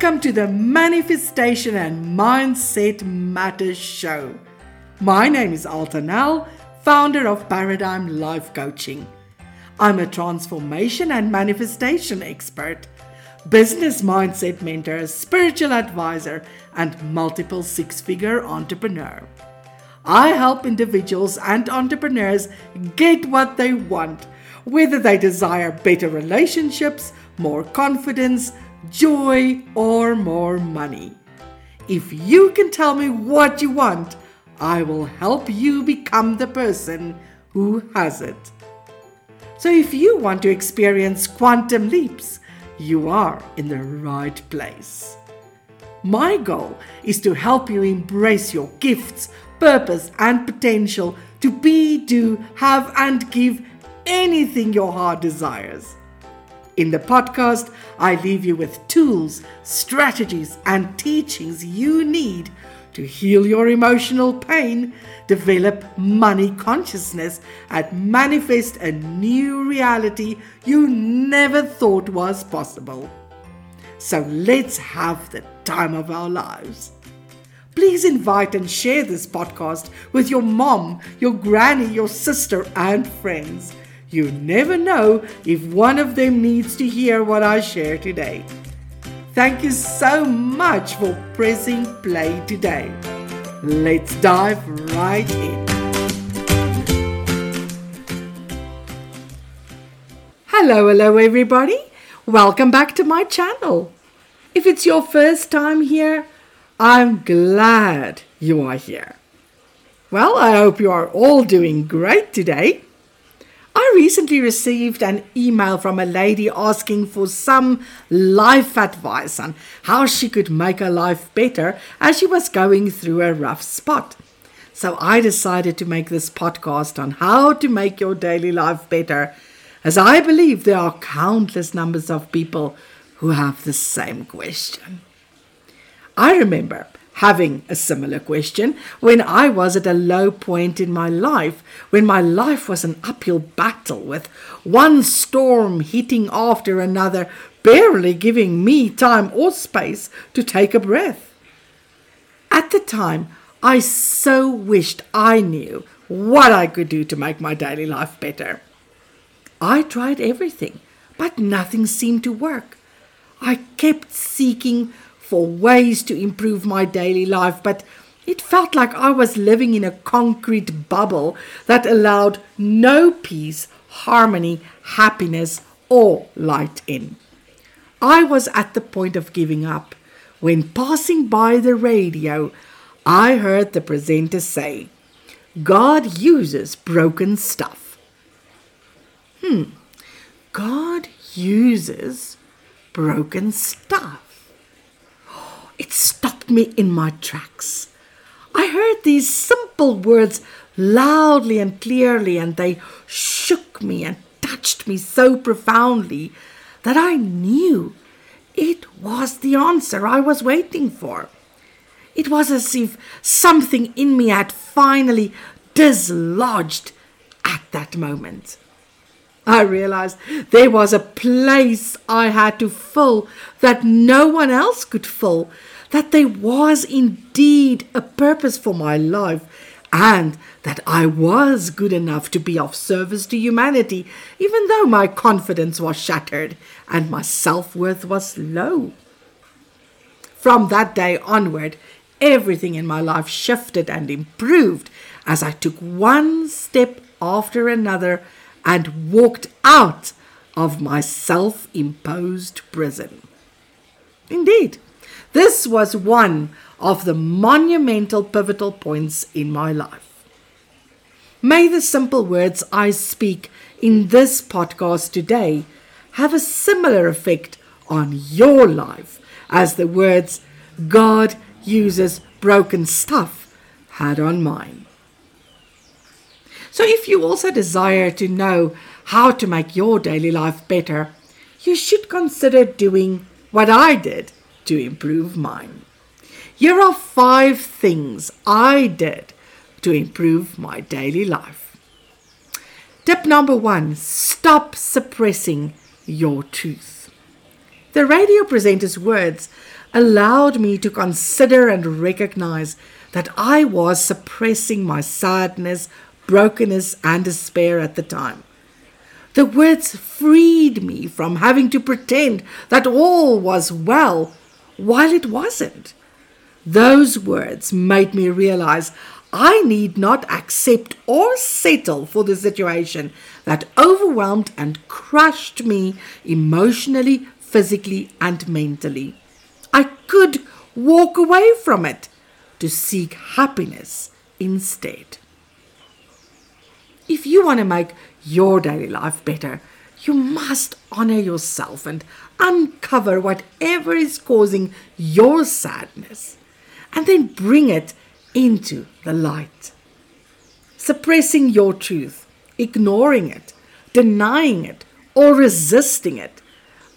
Welcome to the Manifestation and Mindset Matters show. My name is Alta Nel, founder of Paradigm Life Coaching. I'm a transformation and manifestation expert, business mindset mentor, spiritual advisor, and multiple six figure entrepreneur. I help individuals and entrepreneurs get what they want, whether they desire better relationships, more confidence, joy, or more money. If you can tell me what you want, I will help you become the person who has it. So, if you want to experience quantum leaps, you are in the right place. My goal is to help you embrace your gifts, purpose, and potential to be, do, have, and give anything your heart desires. In the podcast, I leave you with tools, strategies, and teachings you need to heal your emotional pain, develop money consciousness, and manifest a new reality you never thought was possible. So let's have the time of our lives. Please invite and share this podcast with your mom, your granny, your sister, and friends. You never know if one of them needs to hear what I share today. Thank you so much for pressing play today. Let's dive right in. Hello, hello, everybody. Welcome back to my channel. If it's your first time here, I'm glad you are here. Well, I hope you are all doing great today. Recently received an email from a lady asking for some life advice on how she could make her life better as she was going through a rough spot. So I decided to make this podcast on how to make your daily life better, as I believe there are countless numbers of people who have the same question. I remember having a similar question when I was at a low point in my life, when my life was an uphill battle with one storm hitting after another, barely giving me time or space to take a breath. At the time, I so wished I knew what I could do to make my daily life better. I tried everything, but nothing seemed to work. I kept seeking for ways to improve my daily life, but it felt like I was living in a concrete bubble that allowed no peace, harmony, happiness, or light in. I was at the point of giving up when passing by the radio, I heard the presenter say, God uses broken stuff. Hmm, God uses broken stuff. It stopped me in my tracks. I heard these simple words loudly and clearly, and they shook me and touched me so profoundly that I knew it was the answer I was waiting for. It was as if something in me had finally dislodged at that moment. I realized there was a place I had to fill that no one else could fill, that there was indeed a purpose for my life, and that I was good enough to be of service to humanity, even though my confidence was shattered and my self worth was low. From that day onward, everything in my life shifted and improved as I took one step after another and walked out of my self imposed prison. Indeed, this was one of the monumental pivotal points in my life. May the simple words I speak in this podcast today have a similar effect on your life as the words God uses broken stuff had on mine. So, if you also desire to know how to make your daily life better, you should consider doing what I did to improve mine. Here are five things I did to improve my daily life. Tip number one stop suppressing your truth. The radio presenter's words allowed me to consider and recognize that I was suppressing my sadness, brokenness, and despair at the time. The words freed me from having to pretend that all was well while it wasn't. Those words made me realize I need not accept or settle for the situation that overwhelmed and crushed me emotionally, physically, and mentally. I could walk away from it to seek happiness instead. If you want to make your daily life better, you must honor yourself and uncover whatever is causing your sadness and then bring it into the light. Suppressing your truth, ignoring it, denying it, or resisting it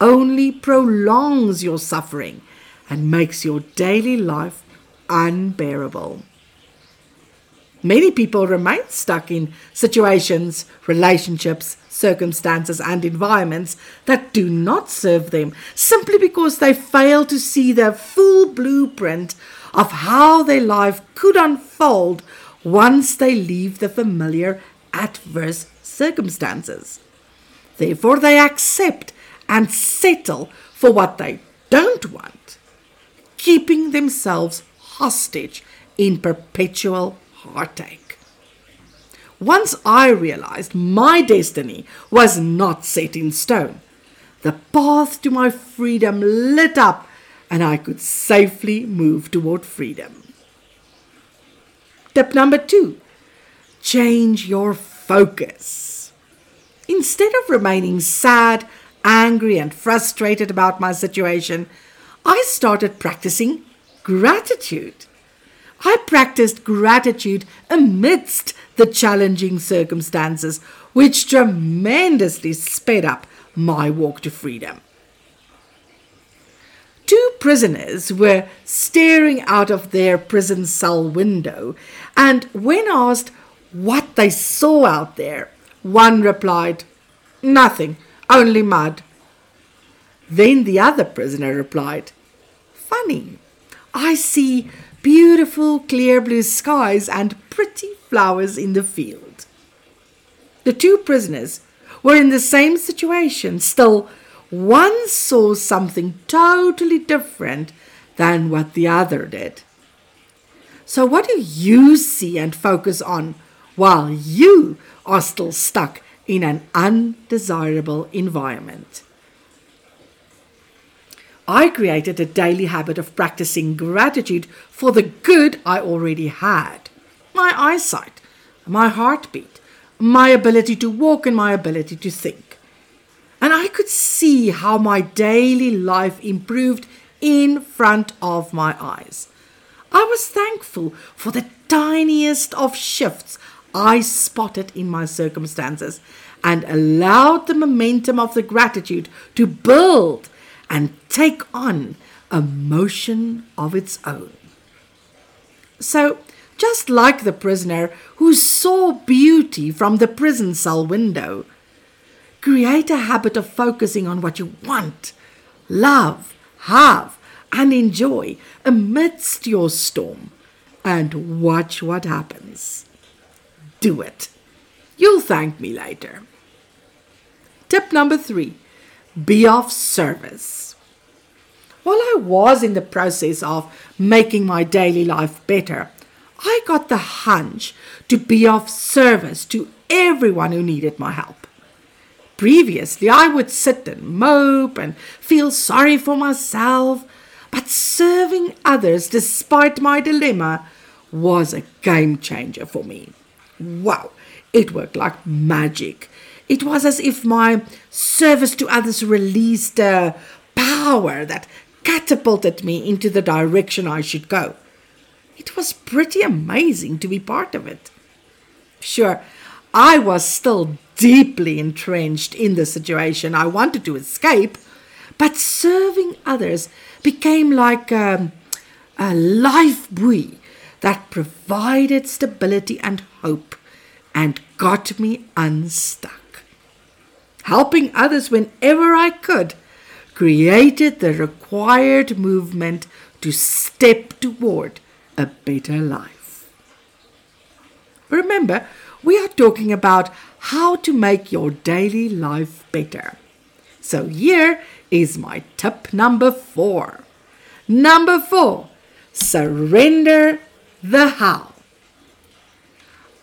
only prolongs your suffering and makes your daily life unbearable. Many people remain stuck in situations, relationships, circumstances, and environments that do not serve them simply because they fail to see the full blueprint of how their life could unfold once they leave the familiar adverse circumstances. Therefore, they accept and settle for what they don't want, keeping themselves hostage in perpetual heartache. Once I realized my destiny was not set in stone, the path to my freedom lit up and I could safely move toward freedom. Tip number two change your focus. Instead of remaining sad, angry, and frustrated about my situation, I started practicing gratitude. I practiced gratitude amidst the challenging circumstances, which tremendously sped up my walk to freedom. Two prisoners were staring out of their prison cell window, and when asked what they saw out there, one replied, Nothing, only mud. Then the other prisoner replied, Funny, I see beautiful clear blue skies and pretty flowers in the field. The two prisoners were in the same situation, still one saw something totally different than what the other did. So, what do you see and focus on while you are still stuck in an undesirable environment? I created a daily habit of practicing gratitude for the good I already had my eyesight, my heartbeat, my ability to walk, and my ability to think and I could see how my daily life improved in front of my eyes. I was thankful for the tiniest of shifts I spotted in my circumstances and allowed the momentum of the gratitude to build and take on a motion of its own. So, just like the prisoner who saw beauty from the prison cell window, Create a habit of focusing on what you want, love, have, and enjoy amidst your storm and watch what happens. Do it. You'll thank me later. Tip number three be of service. While I was in the process of making my daily life better, I got the hunch to be of service to everyone who needed my help. Previously, I would sit and mope and feel sorry for myself, but serving others despite my dilemma was a game changer for me. Wow, it worked like magic. It was as if my service to others released a power that catapulted me into the direction I should go. It was pretty amazing to be part of it. Sure, I was still deeply entrenched in the situation. I wanted to escape, but serving others became like a, a life buoy that provided stability and hope and got me unstuck. Helping others whenever I could created the required movement to step toward a better life. Remember, we are talking about how to make your daily life better. So here is my tip number four. Number four, surrender the how.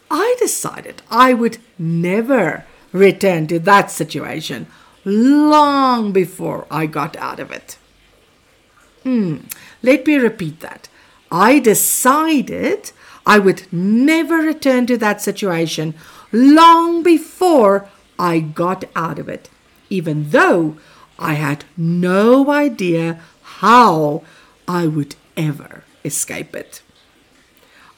I decided I would never return to that situation long before I got out of it. Hmm, let me repeat that. I decided I would never return to that situation long before I got out of it, even though I had no idea how I would ever escape it.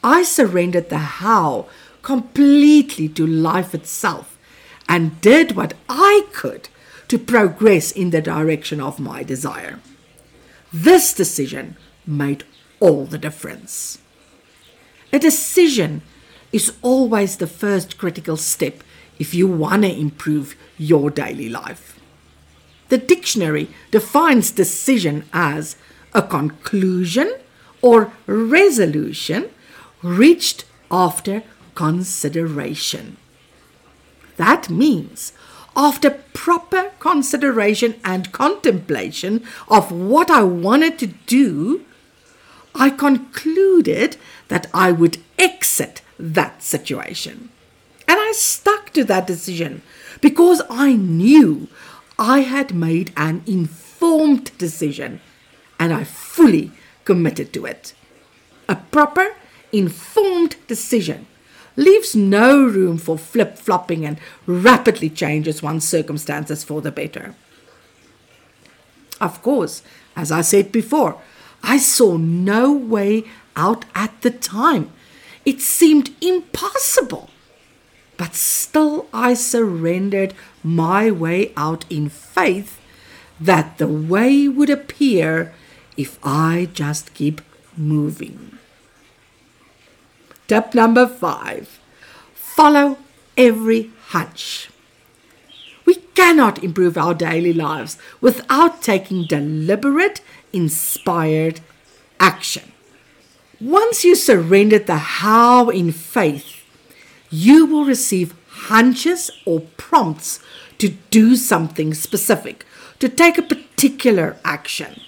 I surrendered the how completely to life itself and did what I could to progress in the direction of my desire. This decision made all the difference. A decision is always the first critical step if you want to improve your daily life. The dictionary defines decision as a conclusion or resolution reached after consideration. That means after proper consideration and contemplation of what I wanted to do, I concluded that I would exit that situation. And I stuck to that decision because I knew I had made an informed decision and I fully committed to it. A proper, informed decision leaves no room for flip flopping and rapidly changes one's circumstances for the better. Of course, as I said before, I saw no way out at the time. It seemed impossible. But still, I surrendered my way out in faith that the way would appear if I just keep moving. Tip number five follow every hunch. We cannot improve our daily lives without taking deliberate, inspired action. Once you surrender the how in faith, you will receive hunches or prompts to do something specific, to take a particular action.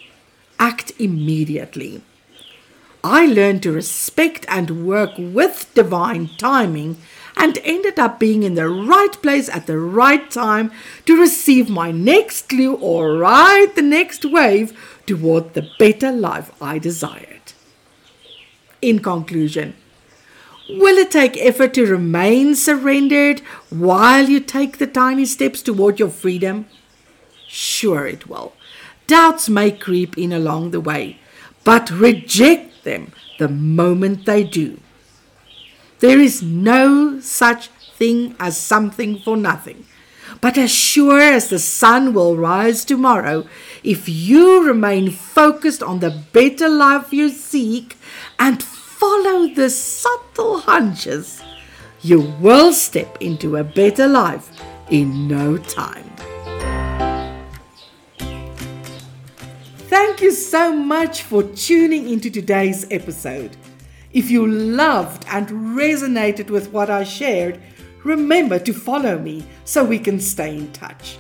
Act immediately. I learned to respect and work with divine timing and ended up being in the right place at the right time to receive my next clue or ride the next wave toward the better life I desired. In conclusion, will it take effort to remain surrendered while you take the tiny steps toward your freedom? Sure, it will. Doubts may creep in along the way, but reject them the moment they do. There is no such thing as something for nothing. But as sure as the sun will rise tomorrow, if you remain focused on the better life you seek and follow the subtle hunches, you will step into a better life in no time. Thank you so much for tuning into today's episode. If you loved and resonated with what I shared, remember to follow me so we can stay in touch.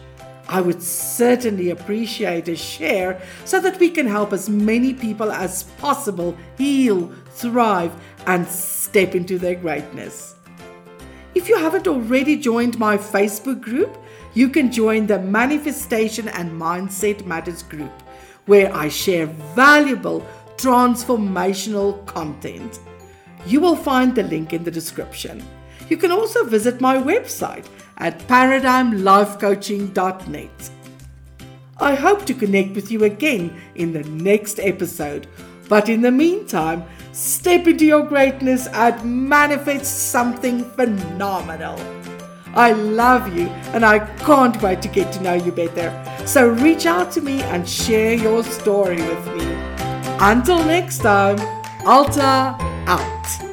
I would certainly appreciate a share so that we can help as many people as possible heal, thrive, and step into their greatness. If you haven't already joined my Facebook group, you can join the Manifestation and Mindset Matters group, where I share valuable transformational content. You will find the link in the description. You can also visit my website at paradigmlifecoaching.net. I hope to connect with you again in the next episode. But in the meantime, step into your greatness and manifest something phenomenal. I love you and I can't wait to get to know you better. So reach out to me and share your story with me. Until next time, Alta out.